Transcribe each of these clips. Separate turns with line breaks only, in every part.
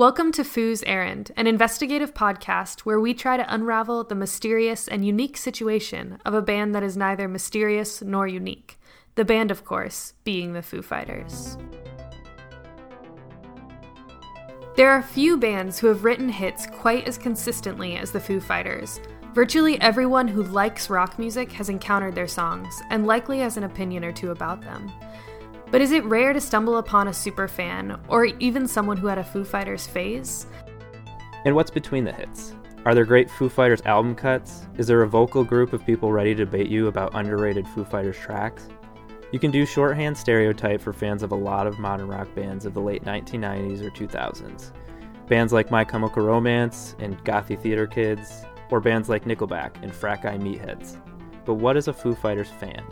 Welcome to Foo's Errand, an investigative podcast where we try to unravel the mysterious and unique situation of a band that is neither mysterious nor unique. The band, of course, being the Foo Fighters. There are few bands who have written hits quite as consistently as the Foo Fighters. Virtually everyone who likes rock music has encountered their songs and likely has an opinion or two about them. But is it rare to stumble upon a super fan, or even someone who had a Foo Fighters phase?
And what's between the hits? Are there great Foo Fighters album cuts? Is there a vocal group of people ready to debate you about underrated Foo Fighters tracks? You can do shorthand stereotype for fans of a lot of modern rock bands of the late 1990s or 2000s. Bands like My Chemical Romance and Gothy Theater Kids, or bands like Nickelback and Frat Guy Meatheads. But what is a Foo Fighters fan?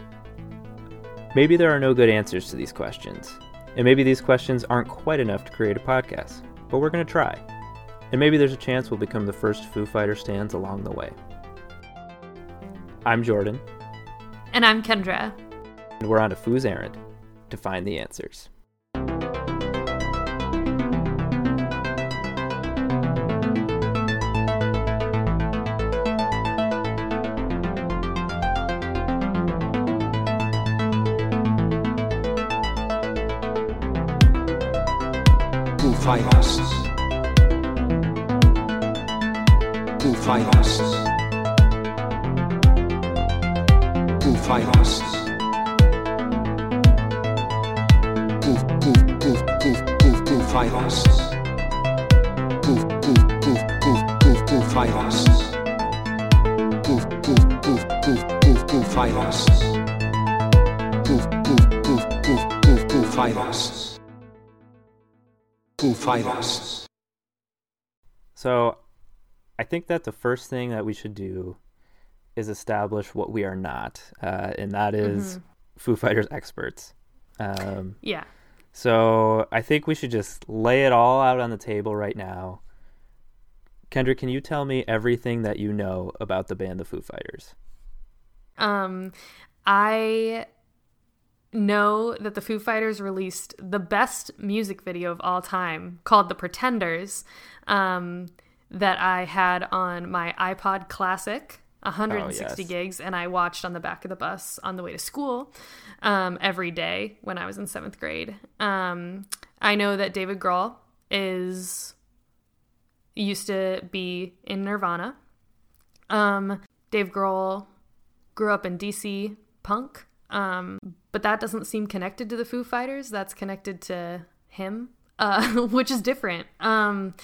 Maybe there are no good answers to these questions, and maybe these questions aren't quite enough to create a podcast, but we're going to try. And maybe there's a chance we'll become the first Foo Fighter stands along the way. I'm Jordan.
And I'm Kendra.
And we're on a Foo's errand to find the answers.
Fighters. Foo Fighters. Foo Fighters. Foo, Foo, Foo, Foo, Foo, Foo Fighters. Foo, Foo, Foo, Foo, Foo, Foo Fighters. Foo, Foo, Foo, Foo, Foo, Foo Fighters. Foo, Foo, Foo, Foo, Foo, Foo Fighters. Foo Fighters.
So, I think that the first thing that we should do is establish what we are not, uh, and that is mm-hmm. Foo Fighters experts.
Um, yeah.
So I think we should just lay it all out on the table right now. Kendra, can you tell me everything that you know about the band the Foo Fighters?
Um, I know that the Foo Fighters released the best music video of all time called The Pretenders um, that I had on my iPod Classic. 160 oh, yes. gigs, and I watched on the back of the bus on the way to school um, every day when I was in seventh grade. Um, I know that David Grohl is used to be in Nirvana. Um, Dave Grohl grew up in DC punk, um, but that doesn't seem connected to the Foo Fighters. That's connected to him, uh, which is different. Um,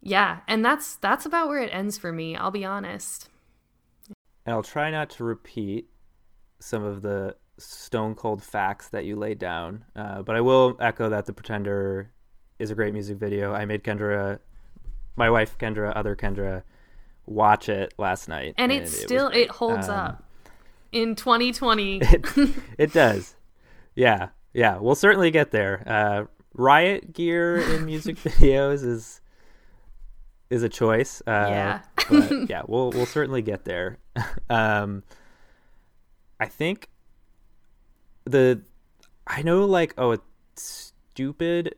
yeah, and that's that's about where it ends for me. I'll be honest.
And I'll try not to repeat some of the stone cold facts that you laid down, uh, but I will echo that the Pretender is a great music video. I made Kendra, my wife Kendra, other Kendra, watch it last night,
and, and it still it, it holds um, up in 2020.
it, it, does. Yeah. Yeah. We'll certainly get there. Uh, riot gear in music videos is is a choice. Uh,
yeah.
but yeah, we'll we'll certainly get there. Um, I think the I know like oh a stupid,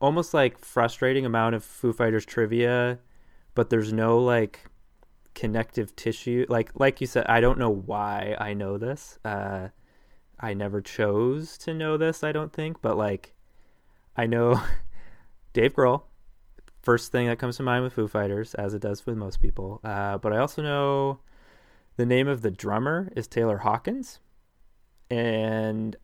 almost like frustrating amount of Foo Fighters trivia, but there's no like connective tissue like like you said i don't know why i know this. Uh i never chose to know this i don't think but like i know dave grohl first thing that comes to mind with foo fighters as it does with most people. Uh but i also know the name of the drummer is taylor hawkins. And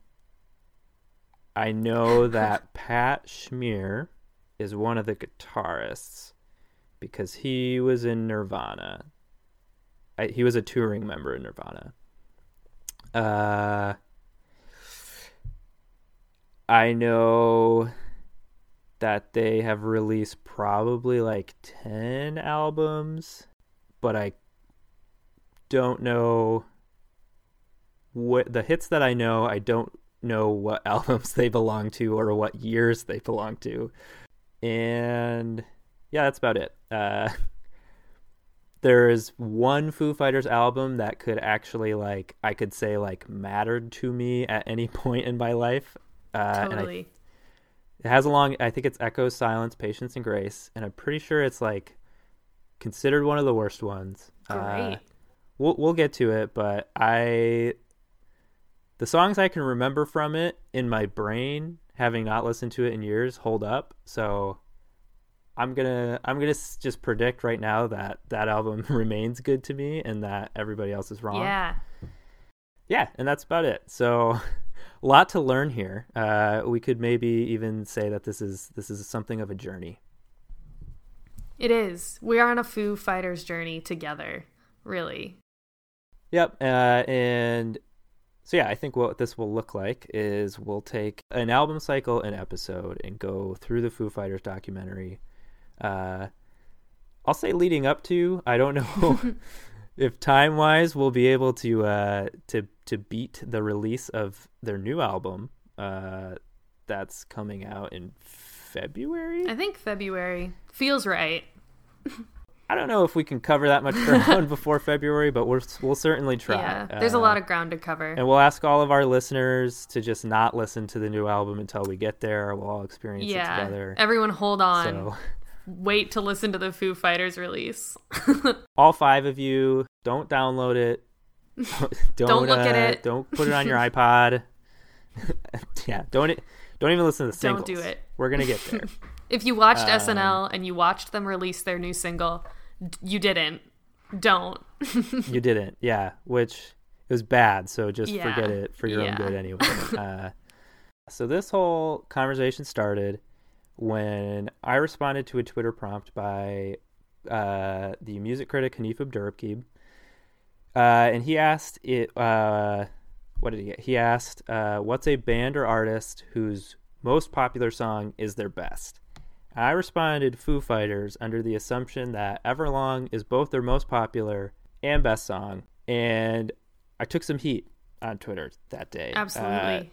i know that Pat Smear is one of the guitarists because he was in Nirvana. He was a touring member in Nirvana. Uh, I know that they have released probably like 10 albums, but I don't know what the hits that I know, I don't know what albums they belong to or what years they belong to. And yeah, that's about it. Uh, there is one Foo Fighters album that could actually like I could say like mattered to me at any point in my life.
Uh, totally.
It has a long. I think it's Echo, Silence, Patience, and Grace, and I'm pretty sure it's like considered one of the worst ones. Uh, we'll we'll get to it, but I the songs I can remember from it in my brain, having not listened to it in years, hold up. So I'm gonna I'm gonna just predict right now that that album remains good to me, and that everybody else is wrong.
Yeah.
Yeah, and that's about it. So a lot to learn here. Uh, we could maybe even say that this is this is something of a journey.
It is. We are on a Foo Fighters journey together, really.
Yep, uh, and so yeah, I think what this will look like is we'll take an album cycle, an episode, and go through the Foo Fighters documentary. Uh, I'll say leading up to. I don't know if time wise we'll be able to uh, to to beat the release of their new album. Uh, that's coming out in February.
I think February feels right.
I don't know if we can cover that much ground before February, but we're, we'll certainly try.
Yeah. There's a
Uh,
lot of ground to cover.
And we'll ask all of our listeners to just not listen to the new album until we get there. We'll all experience it together.
Everyone hold on.
So,
Wait to listen to the Foo Fighters release.
all five of you, don't download it. Don't,
Don't look at
uh,
it.
Don't put it on your iPod. yeah, don't don't even listen to the
single.
Don't
do it.
We're gonna get there.
If you watched
Um,
SNL and you watched them release their new single, d- you didn't. Don't.
you didn't, yeah. Which it was bad, so just
Yeah.
forget it for your
Yeah.
own good anyway. uh, so this whole conversation started when I responded to a Twitter prompt by uh, the music critic Hanif Abdurraqib, uh, and he asked it. Uh, what did he get? He asked, uh, "What's a band or artist whose most popular song is their best?" I responded Foo Fighters under the assumption that Everlong is both their most popular and best song, and I took some heat on Twitter that day. Uh,
Absolutely.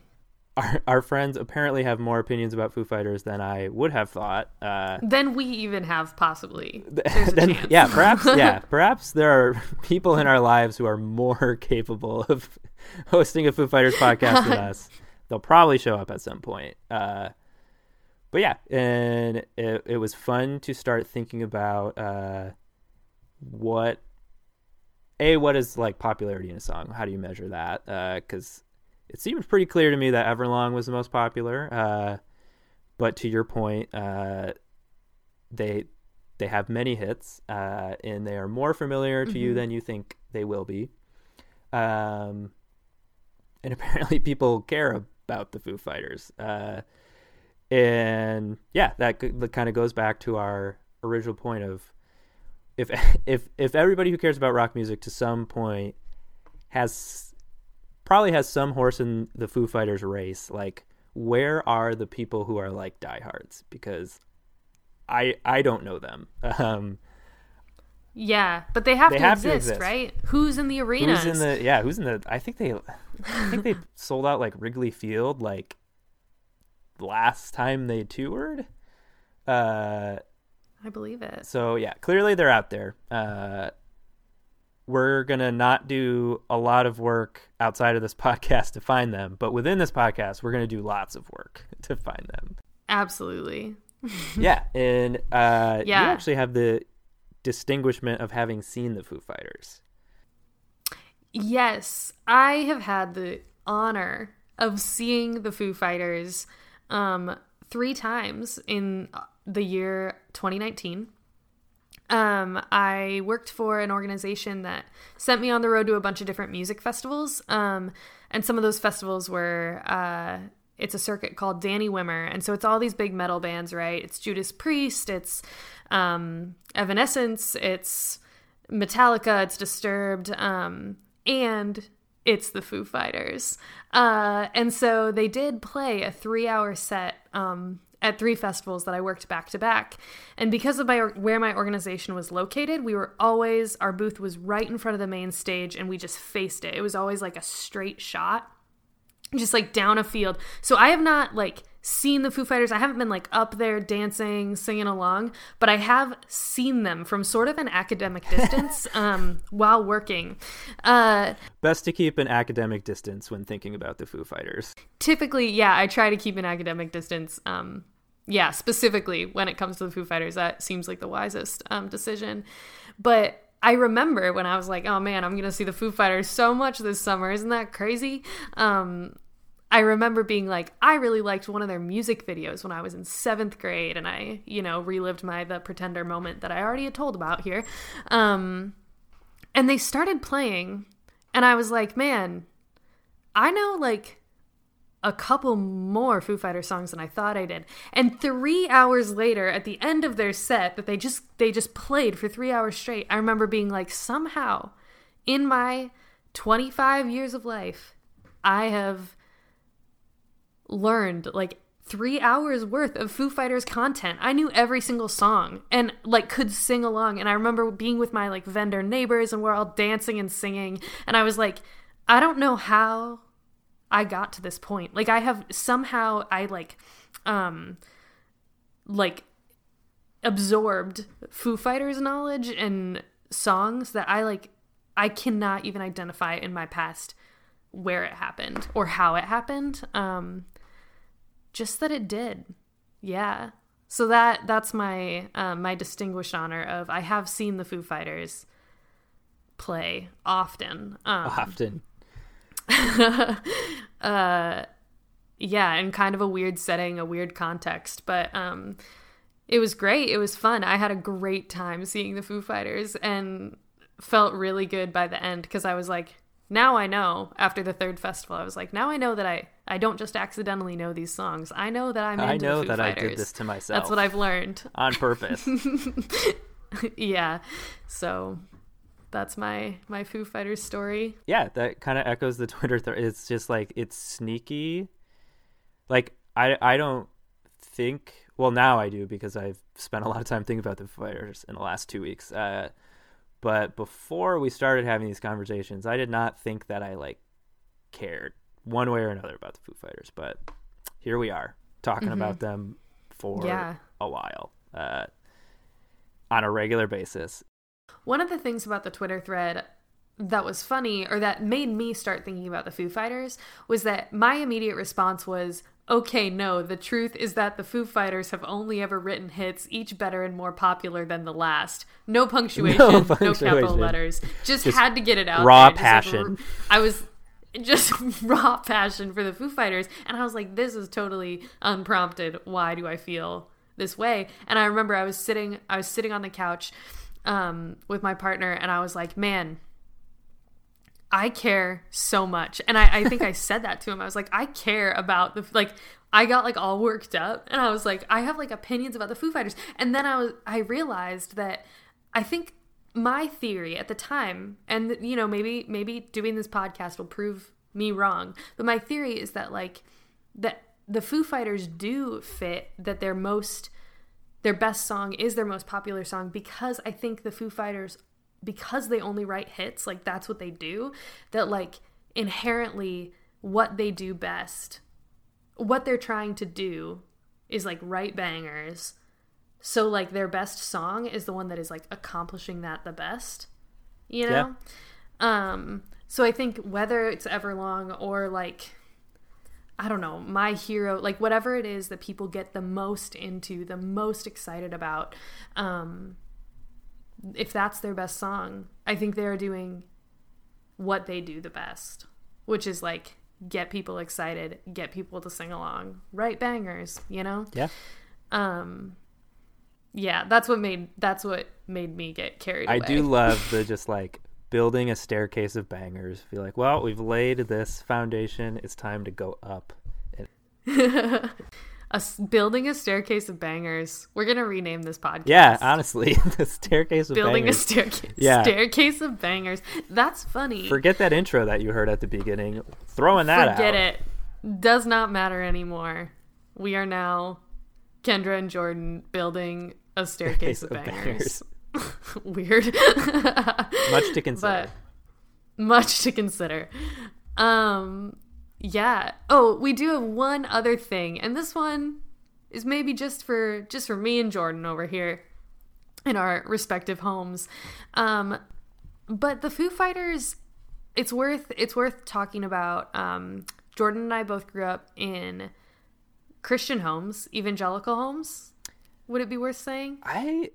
Our, our friends apparently have more opinions about Foo Fighters than I would have thought. Uh,
then we even have possibly.
Then, yeah, perhaps, yeah, perhaps there are people in our lives who are more capable of hosting a Foo Fighters podcast than us. They'll probably show up at some point. Uh, but yeah, and it, it was fun to start thinking about uh, what a what is like popularity in a song. How do you measure that? Because it seemed pretty clear to me that Everlong was the most popular. Uh, but to your point, uh, they they have many hits, uh, and they are more familiar to you
Mhm.
than you think they will be. Um, and apparently, people care about the Foo Fighters. Uh, and yeah, that, that kind of goes back to our original point of if if if everybody who cares about rock music to some point has probably has some horse in the Foo Fighters race, like where are the people who are like diehards? Because I I don't know them. Um,
Yeah, but they have,
They
to,
have to
exist,
exist.
right? Who's in the arena?
who's in the yeah? Who's in the? I think they I think they sold out like Wrigley Field like last time they toured. Uh,
I believe it.
So yeah, clearly they're out there. Uh, we're gonna not do a lot of work outside of this podcast to find them, but within this podcast, we're gonna do lots of work to find them.
Absolutely.
yeah, and uh,
Yeah.
you actually have the distinguishment of having seen the Foo Fighters.
Yes, I have had the honor of seeing the Foo Fighters um, three times in the year 2019. Um, I worked for an organization that sent me on the road to a bunch of different music festivals. Um, and some of those festivals were, uh, it's a circuit called Danny Wimmer. And so it's all these big metal bands, right? It's Judas Priest, it's um, Evanescence, it's Metallica, it's Disturbed, um, and it's the Foo Fighters. Uh, and so they did play a three hour set um, at three festivals that I worked back to back. And because of my where my organization was located, we were always our booth was right in front of the main stage, and we just faced it. It was always like a straight shot just like down a field. So I have not like seen the Foo Fighters. I haven't been like up there dancing, singing along, but I have seen them from sort of an academic distance um, while working. Uh,
Best to keep an academic distance when thinking about the Foo Fighters.
typically, yeah, I try to keep an academic distance. Um, yeah, specifically when it comes to the Foo Fighters, that seems like the wisest um, decision. But I remember when I was like, oh man, I'm gonna see the Foo Fighters so much this summer. Isn't that crazy? Um, I remember being like, I really liked one of their music videos when I was in seventh grade, and I, you know, relived my the Pretender moment that I already had told about here. Um, and they started playing, and I was like, man, I know like a couple more Foo Fighter songs than I thought I did. And 3 hours later at the end of their set that they just they just played for 3 hours straight, I remember being like somehow in my 25 years of life, I have learned like 3 hours worth of Foo Fighters content. I knew every single song and like could sing along and I remember being with my like vendor neighbors and we're all dancing and singing and I was like I don't know how I got to this point. Like I have somehow I like um like absorbed Foo Fighters knowledge and songs that I like I cannot even identify in my past where it happened or how it happened. Um just that it did. Yeah. So that that's my um, my distinguished honor of I have seen the Foo Fighters play often. Um,
Often.
uh yeah in kind of a weird setting a weird context but um it was great it was fun i had a great time seeing the foo fighters and felt really good by the end because i was like now i know after the third festival i was like now i know that i i don't just accidentally know these songs i know that i'm
I know that I did this to myself.
that's what i've learned
on purpose.
yeah so that's my my foo fighters story
yeah, that kind of echoes the Twitter. Th- it's just like it's sneaky. Like I I don't think. Well, now I do because I've spent a lot of time thinking about the Foo Fighters in the last two weeks. Uh, but before we started having these conversations, I did not think that I like cared one way or another about the Foo Fighters. But here we are talking about them for
Yeah.
a while uh, on a regular basis.
One of the things about the Twitter thread that was funny or that made me start thinking about the Foo Fighters was that my immediate response was, okay, no, the truth is that the Foo Fighters have only ever written hits, each better and more popular than the last. No punctuation, no, capital letters. Just,
Just
had to get it out.
raw
there.
Passion.
I was just raw passion for the Foo Fighters. And I was like, this is totally unprompted. Why do I feel this way? And I remember I was sitting, I was sitting on the couch um, with my partner, and I was like, man, I care so much. And I, I think I said that to him. I was like, I care about the like I got like all worked up and I was like, I have like opinions about the Foo Fighters. And then I was I realized that I think my theory at the time, and you know, maybe maybe doing this podcast will prove me wrong, but my theory is that like that the Foo Fighters do fit that their most their best song is their most popular song because I think the Foo Fighters because they only write hits, like that's what they do, that like inherently what they do best, what they're trying to do is like write bangers. So like their best song is the one that is like accomplishing that the best. You know? Um so I think whether it's Everlong or like I don't know, my hero, like whatever it is that people get the most into, the most excited about, um, if that's their best song, I think they're doing what they do the best, which is like get people excited, get people to sing along, write bangers, you know?
Yeah.
Um, yeah, that's what made that's what made me get carried
I
away.
I do love the just like building a staircase of bangers. Be like, well, we've laid this foundation. It's time to go up. And
a building a staircase of bangers. We're gonna rename this podcast.
yeah, honestly, the staircase of
building
bangers.
a staircase.
Yeah.
Staircase of bangers. That's funny.
Forget that intro that you heard at the beginning. Throwing that out.
Forget
out.
it. Does not matter anymore. We are now Kendra and Jordan building a staircase of
Of
bangers. Weird.
Much to consider.
But much to consider. Um yeah. Oh, we do have one other thing, and this one is maybe just for just for me and Jordan over here in our respective homes. Um but the Foo Fighters it's worth it's worth talking about um Jordan and I both grew up in Christian homes, evangelical homes. Would it be worth saying?
I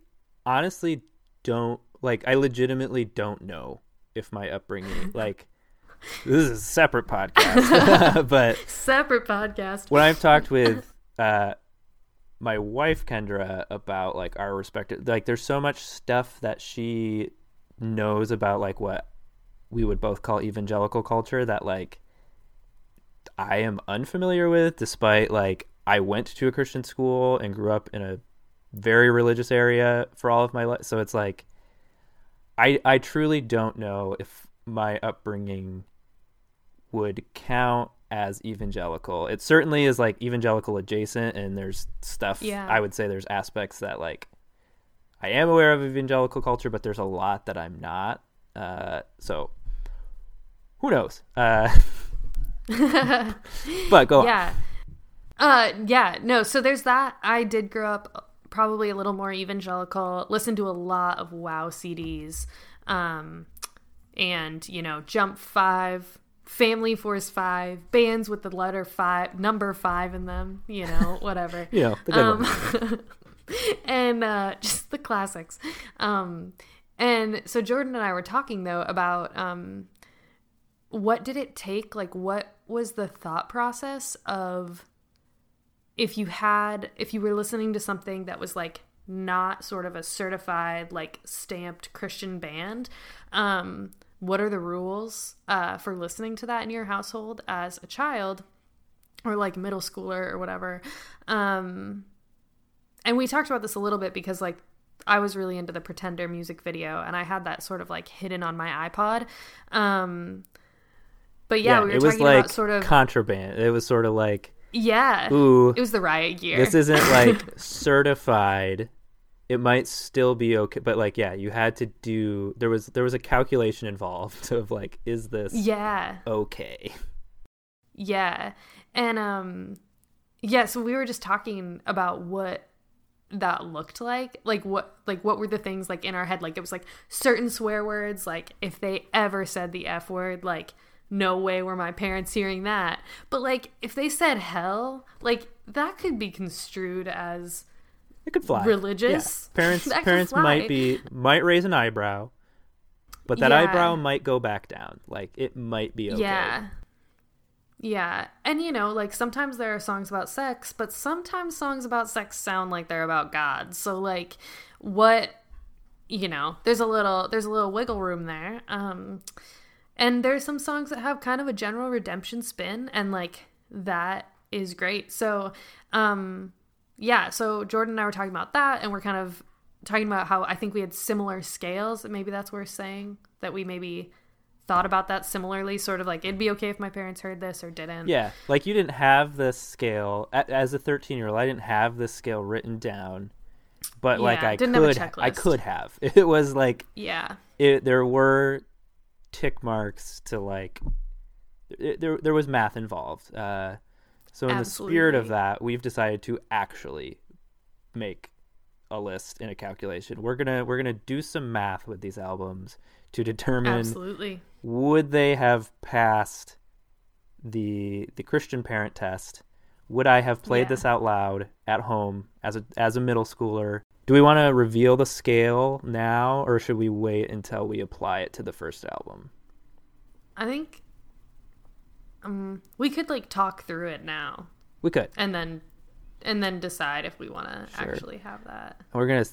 honestly don't like. I legitimately don't know if my upbringing like. This is a separate podcast, but
Separate podcast.
when I've talked with uh, my wife Kendra about like our respective like there's so much stuff that she knows about like what we would both call evangelical culture that like I am unfamiliar with despite like I went to a Christian school and grew up in a very religious area for all of my life so it's like I I truly don't know if my upbringing would count as evangelical. It certainly is like evangelical adjacent, and there's stuff.
Yeah.
I would say there's aspects that like I am aware of evangelical culture, but there's a lot that I'm not. Uh, so who knows? Uh, but go on.
Yeah. Uh yeah, no, so there's that. I did grow up probably a little more evangelical, listened to a lot of wow CDs. Um and, you know, Jump 5, Family Force 5, bands with the letter 5, number 5 in them, you know, whatever.
yeah,
Um, and uh, just the classics. Um, and so Jordan and I were talking though about um, what did it take? Like, what was the thought process of if you had, if you were listening to something that was like not sort of a certified, like stamped Christian band? Um, what are the rules uh, for listening to that in your household as a child? Or like middle schooler or whatever. Um, and we talked about this a little bit because like I was really into the Pretender music video and I had that sort of like hidden on my iPod. Um but yeah, we were
it was
talking
like
about sort of
contraband. It was sort of like,
yeah.
ooh,
It was the riot gear.
this isn't like certified it might still be okay but like yeah you had to do there was there was a calculation involved of like is this
yeah.
okay
Yeah. And um yeah, so we were just talking about what that looked like. Like what like what were the things like in our head like it was like certain swear words like if they ever said the f word like no way were my parents hearing that. But like if they said hell, like that could be construed as
it could fly
Religious?
Yeah. parents parents might be might raise an eyebrow but that
Yeah.
eyebrow might go back down like it might be okay
Yeah. Yeah. And you know, like sometimes there are songs about sex, but sometimes songs about sex sound like they're about God. So like what you know, there's a little there's a little wiggle room there. Um and there's some songs that have kind of a general redemption spin and like that is great. So um yeah, so Jordan and I were talking about that and we're kind of talking about how I think we had similar scales. Maybe that's worth saying that we maybe thought about that similarly, sort of like it'd be okay if my parents heard this or didn't.
yeah like you didn't have this scale as a 13 year old i didn't have this scale written down but like i
didn't have a
could i could have it was like
Yeah.
it, there were tick marks to like it, there there was math involved. Uh, so in the spirit of that, we've decided to actually make a list in a calculation. We're gonna we're gonna do some math with these albums to determine
Absolutely.
would they have passed the the Christian parent test? Would I have played
Yeah.
this out loud at home as a as a middle schooler? Do we want to reveal the scale now, or should we wait until we apply it to the first album?
I think um we could like talk through it now
We could.
and then and then decide if we want to
Sure.
actually have that.
We're gonna.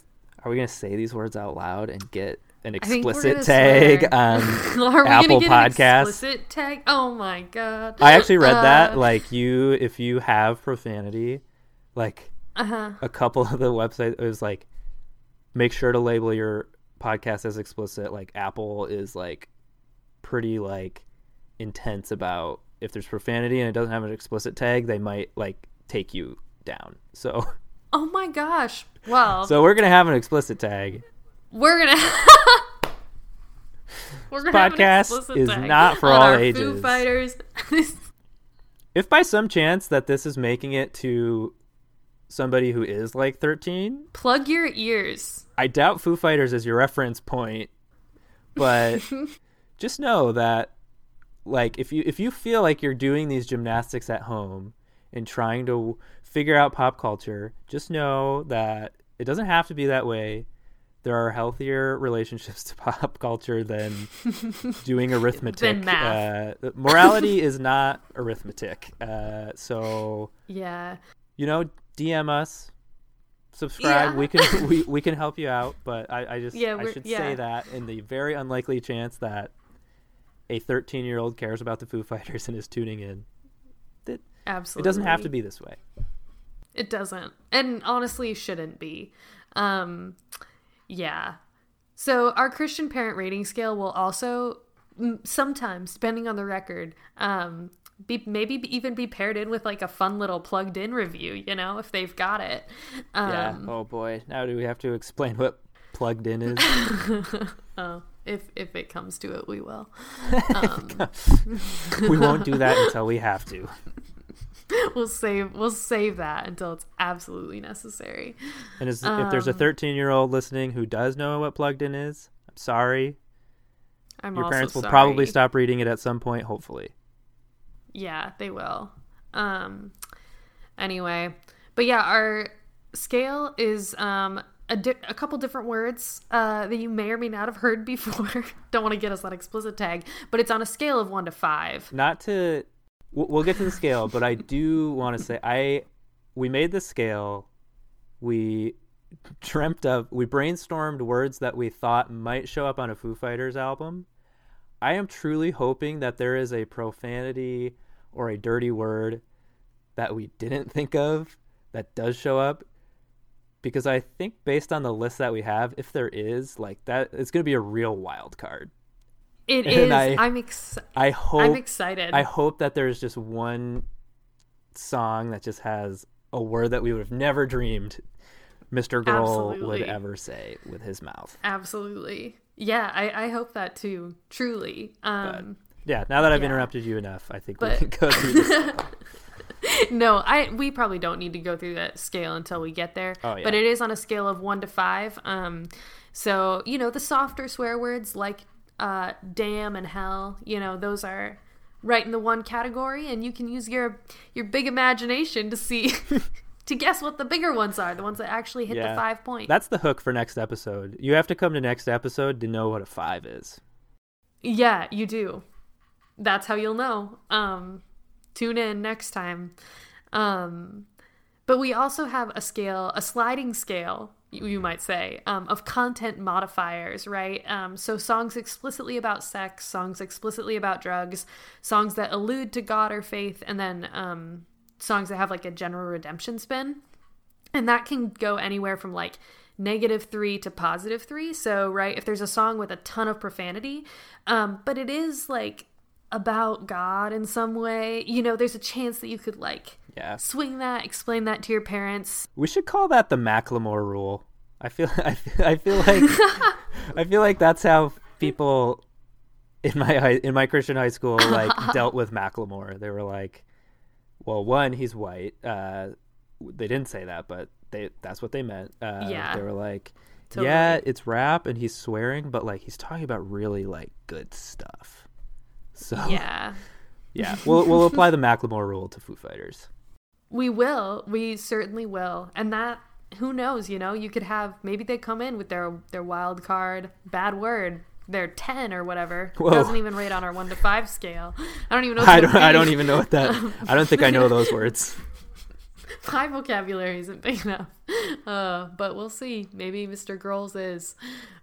Are we gonna say these words out loud and get an explicit tag
swear.
on
Are we
Apple
gonna get an
Podcasts?
explicit tag? Oh my god.
I actually read
Uh,
that. Like you, if you have profanity, like
Uh-huh.
a couple of the websites it was like, make sure to label your podcast as explicit. Like Apple is like pretty like intense about if there's profanity and it doesn't have an explicit tag, they might like take you down. So,
Oh my gosh. Well,
so we're gonna have an explicit tag.
we're gonna We're gonna have an
podcast
explicit
is
tag
not for all
our Foo
ages.
Fighters.
If by some chance that this is making it to somebody who is like 13,
Plug your ears.
I doubt Foo Fighters is your reference point, but just know that like if you if you feel like you're doing these gymnastics at home and trying to figure out pop culture, just know that it doesn't have to be that way. There are healthier relationships to pop culture than doing arithmetic.
Than math.
Uh, morality is not arithmetic. Uh, so
Yeah.
you know, DM us, subscribe.
Yeah.
We can we, we can help you out. But I, I just
Yeah,
I should
yeah.
say that in the very unlikely chance that a 13 year old cares about the Foo Fighters and is tuning in, that
Absolutely.
it doesn't have to be this way.
It doesn't. And honestly shouldn't be. Um yeah. So our Christian parent rating scale will also sometimes depending on the record um be maybe even be paired in with like a fun little plugged in review, you know, if they've got it. Um
yeah. Oh boy. Now do we have to explain what plugged in is?
oh, if if it comes to it, we will. Um,
we won't do that until we have to.
we'll save we'll save that until it's absolutely necessary.
And is, if there's a
Um,
13 year old listening who does know what plugged in is, I'm sorry.
I'm
Your parents will
sorry.
probably stop reading it at some point, hopefully.
Yeah, they will. Um anyway, but yeah, our scale is um a, di- a couple different words uh, that you may or may not have heard before. Don't want to get us that explicit tag, but it's on a scale of 1 to 5.
not to we'll we'll get to the scale but i do want to say i we made the scale we dreamt of we brainstormed words that we thought might show up on a foo fighters album i am truly hoping that there is a profanity or a dirty word that we didn't think of that does show up because i think based on the list that we have if there is like that it's going to be a real wild card
It
And
is.
I-
I'm ex-
i hope
I'm excited.
I hope that there's just one song that just has a word that we would have never dreamed Mr. Grohl would ever say with his mouth.
Absolutely. Yeah, I, I hope that too. Truly. Um
Yeah, now that I've
Yeah.
interrupted you enough, I think
But-
we can go through this.
no, I we probably don't need to go through that scale until we get there.
Oh, yeah.
But it is on a scale of one to five. Um, so you know the softer swear words like uh, "damn" and "hell," you know those are right in the one category, and you can use your your big imagination to see to guess what the bigger ones are, the ones that actually hit
Yeah.
the five point.
That's the hook for next episode. You have to come to next episode to know what a five is.
Yeah, you do. That's how you'll know. Um, tune in next time. Um, but we also have a scale, a sliding scale, you, might say, um, of content modifiers, right? Um, so songs explicitly about sex, songs explicitly about drugs, songs that allude to God or faith, and then um, songs that have like a general redemption spin and that can go anywhere from like negative three to positive three so right if there's a song with a ton of profanity um but it is like about god in some way you know there's a chance that you could like
Yeah.
swing that explain that to your parents
We should call that the Macklemore rule. I feel I feel, I feel like I feel like that's how people in my high, in my Christian high school like dealt with Macklemore. They were like, well, one, he's white. Uh, they didn't say that, but they that's what they meant. Uh,
Yeah.
they were like,
Totally.
yeah, it's rap and he's swearing, but like he's talking about really like good stuff. So
yeah
yeah, we'll we'll apply the Macklemore rule to Foo Fighters.
we will we certainly will and that who knows you know you could have maybe they come in with their their wild card bad word their 10 or whatever
Whoa.
doesn't even rate on our 1 to 5 scale i don't even know
I don't I don't even know what that. I don't think I know those words.
my vocabulary isn't big enough. Uh, but we'll see. Maybe Mr. Grohl's is.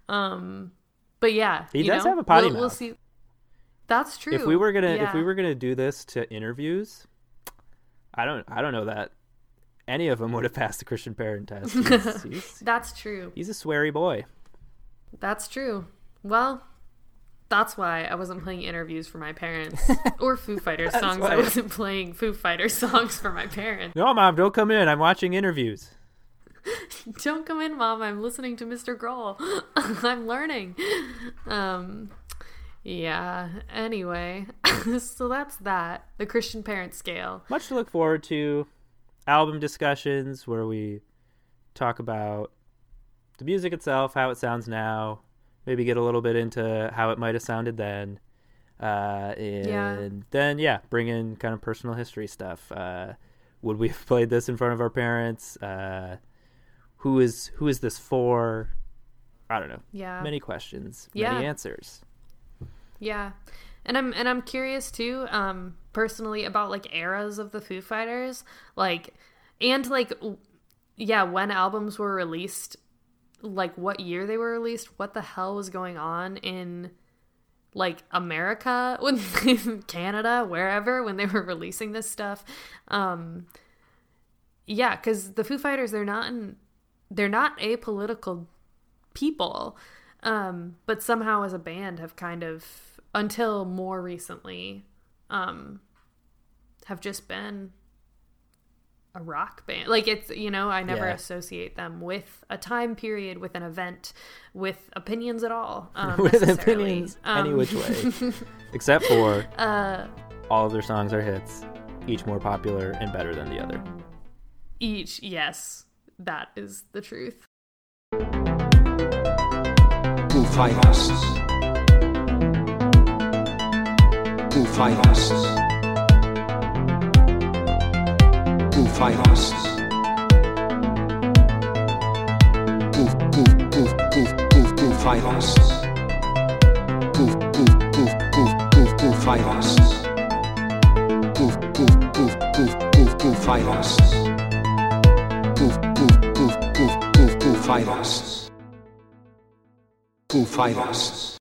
Um, but yeah,
He
you
does
know,
have a potty
we'll, we'll
mouth.
see. That's true.
if we were gonna if we were gonna do this to interviews i don't i don't know that any of them would have passed the christian parent test he's, he's,
That's true.
he's a sweary boy
That's true. Well, that's why I wasn't playing interviews for my parents or Foo Fighters songs. I wasn't playing Foo Fighters songs for my parents.
no mom don't come in i'm watching interviews
Don't come in, mom. I'm listening to Mr. Grohl. I'm learning. Um, yeah. Anyway, so that's that. The Christian parent scale.
much to look forward to album discussions where we talk about the music itself how it sounds now maybe get a little bit into how it might have sounded then uh, and
Yeah.
then yeah bring in kind of personal history stuff uh, would we have played this in front of our parents? Uh, who is who is this for? I don't know.
Yeah.
Many questions,
Yeah.
many answers.
Yeah. And I'm and I'm curious too, um, personally about like eras of the Foo Fighters. Like and like yeah, when albums were released, like what year they were released, what the hell was going on in like America when Canada, wherever, when they were releasing this stuff. Um yeah, because the Foo Fighters they're not in they're not apolitical people um but somehow as a band have kind of until more recently um have just been a rock band like it's you know i never
Yeah.
associate them with a time period with an event with opinions at all um,
With opinions any
Um,
which way. Except for
uh
all of their songs are hits, each more popular and better than the other.
each yes that is the truth
Foo Fighters. Foo Fighters. Foo Fighters. Foo, Foo, Foo, Foo, Foo, Foo Fighters. Foo, Foo, Foo, Foo, Foo, Foo Fighters. Foo, Foo, Foo, Foo, Foo, Foo Fighters. Foo, Foo, Foo, Foo, Foo, Foo Fighters. Foo Fighters.